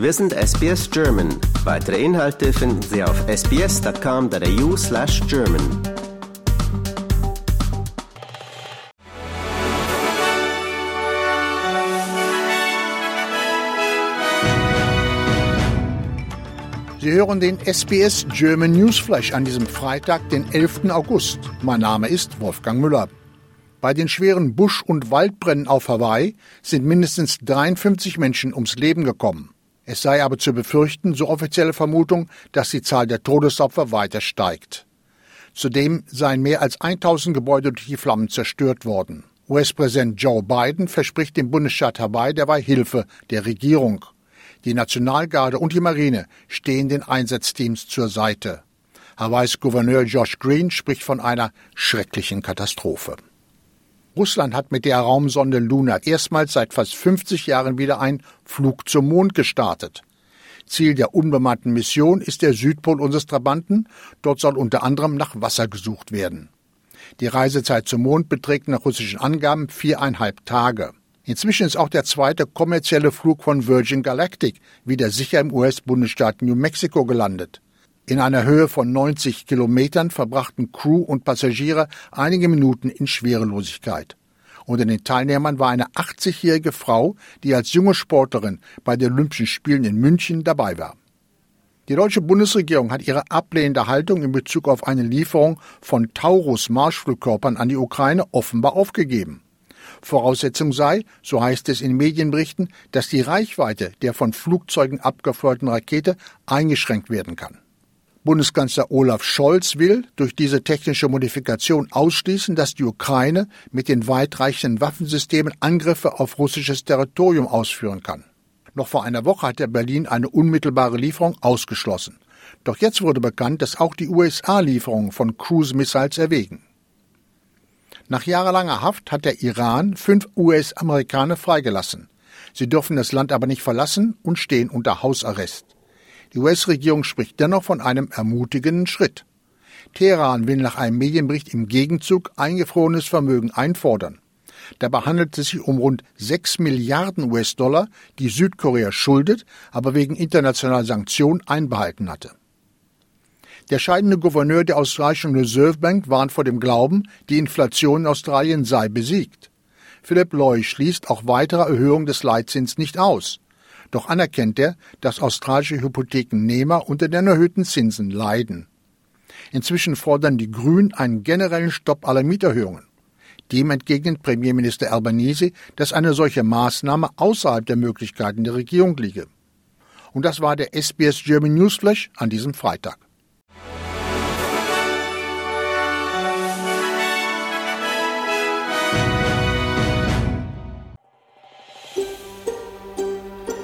Wir sind SBS German. Weitere Inhalte finden Sie auf sbs.com.au slash German. Sie hören den SBS German Newsflash an diesem Freitag, den 11. August. Mein Name ist Wolfgang Müller. Bei den schweren Busch- und Waldbränden auf Hawaii sind mindestens 53 Menschen ums Leben gekommen. Es sei aber zu befürchten, so offizielle Vermutung, dass die Zahl der Todesopfer weiter steigt. Zudem seien mehr als 1000 Gebäude durch die Flammen zerstört worden. US-Präsident Joe Biden verspricht dem Bundesstaat Hawaii derweil Hilfe der Regierung. Die Nationalgarde und die Marine stehen den Einsatzteams zur Seite. Hawaiis Gouverneur Josh Green spricht von einer schrecklichen Katastrophe. Russland hat mit der Raumsonde Luna erstmals seit fast 50 Jahren wieder einen Flug zum Mond gestartet. Ziel der unbemannten Mission ist der Südpol unseres Trabanten. Dort soll unter anderem nach Wasser gesucht werden. Die Reisezeit zum Mond beträgt nach russischen Angaben viereinhalb Tage. Inzwischen ist auch der zweite kommerzielle Flug von Virgin Galactic wieder sicher im US-Bundesstaat New Mexico gelandet. In einer Höhe von 90 Kilometern verbrachten Crew und Passagiere einige Minuten in Schwerelosigkeit. Unter den Teilnehmern war eine 80-jährige Frau, die als junge Sportlerin bei den Olympischen Spielen in München dabei war. Die deutsche Bundesregierung hat ihre ablehnende Haltung in Bezug auf eine Lieferung von Taurus-Marschflugkörpern an die Ukraine offenbar aufgegeben. Voraussetzung sei, so heißt es in Medienberichten, dass die Reichweite der von Flugzeugen abgefeuerten Rakete eingeschränkt werden kann. Bundeskanzler Olaf Scholz will durch diese technische Modifikation ausschließen, dass die Ukraine mit den weitreichenden Waffensystemen Angriffe auf russisches Territorium ausführen kann. Noch vor einer Woche hat der Berlin eine unmittelbare Lieferung ausgeschlossen. Doch jetzt wurde bekannt, dass auch die USA Lieferungen von Cruise Missiles erwägen. Nach jahrelanger Haft hat der Iran fünf US-Amerikaner freigelassen. Sie dürfen das Land aber nicht verlassen und stehen unter Hausarrest. Die US-Regierung spricht dennoch von einem ermutigenden Schritt. Teheran will nach einem Medienbericht im Gegenzug eingefrorenes Vermögen einfordern. Dabei handelt es sich um rund 6 Milliarden US-Dollar, die Südkorea schuldet, aber wegen internationaler Sanktionen einbehalten hatte. Der scheidende Gouverneur der australischen Reserve Bank warnt vor dem Glauben, die Inflation in Australien sei besiegt. Philip Loy schließt auch weitere Erhöhungen des Leitzins nicht aus. Doch anerkennt er, dass australische Hypothekennehmer unter den erhöhten Zinsen leiden. Inzwischen fordern die Grünen einen generellen Stopp aller Mieterhöhungen. Dem entgegnet Premierminister Albanese, dass eine solche Maßnahme außerhalb der Möglichkeiten der Regierung liege. Und das war der SBS German Newsflash an diesem Freitag.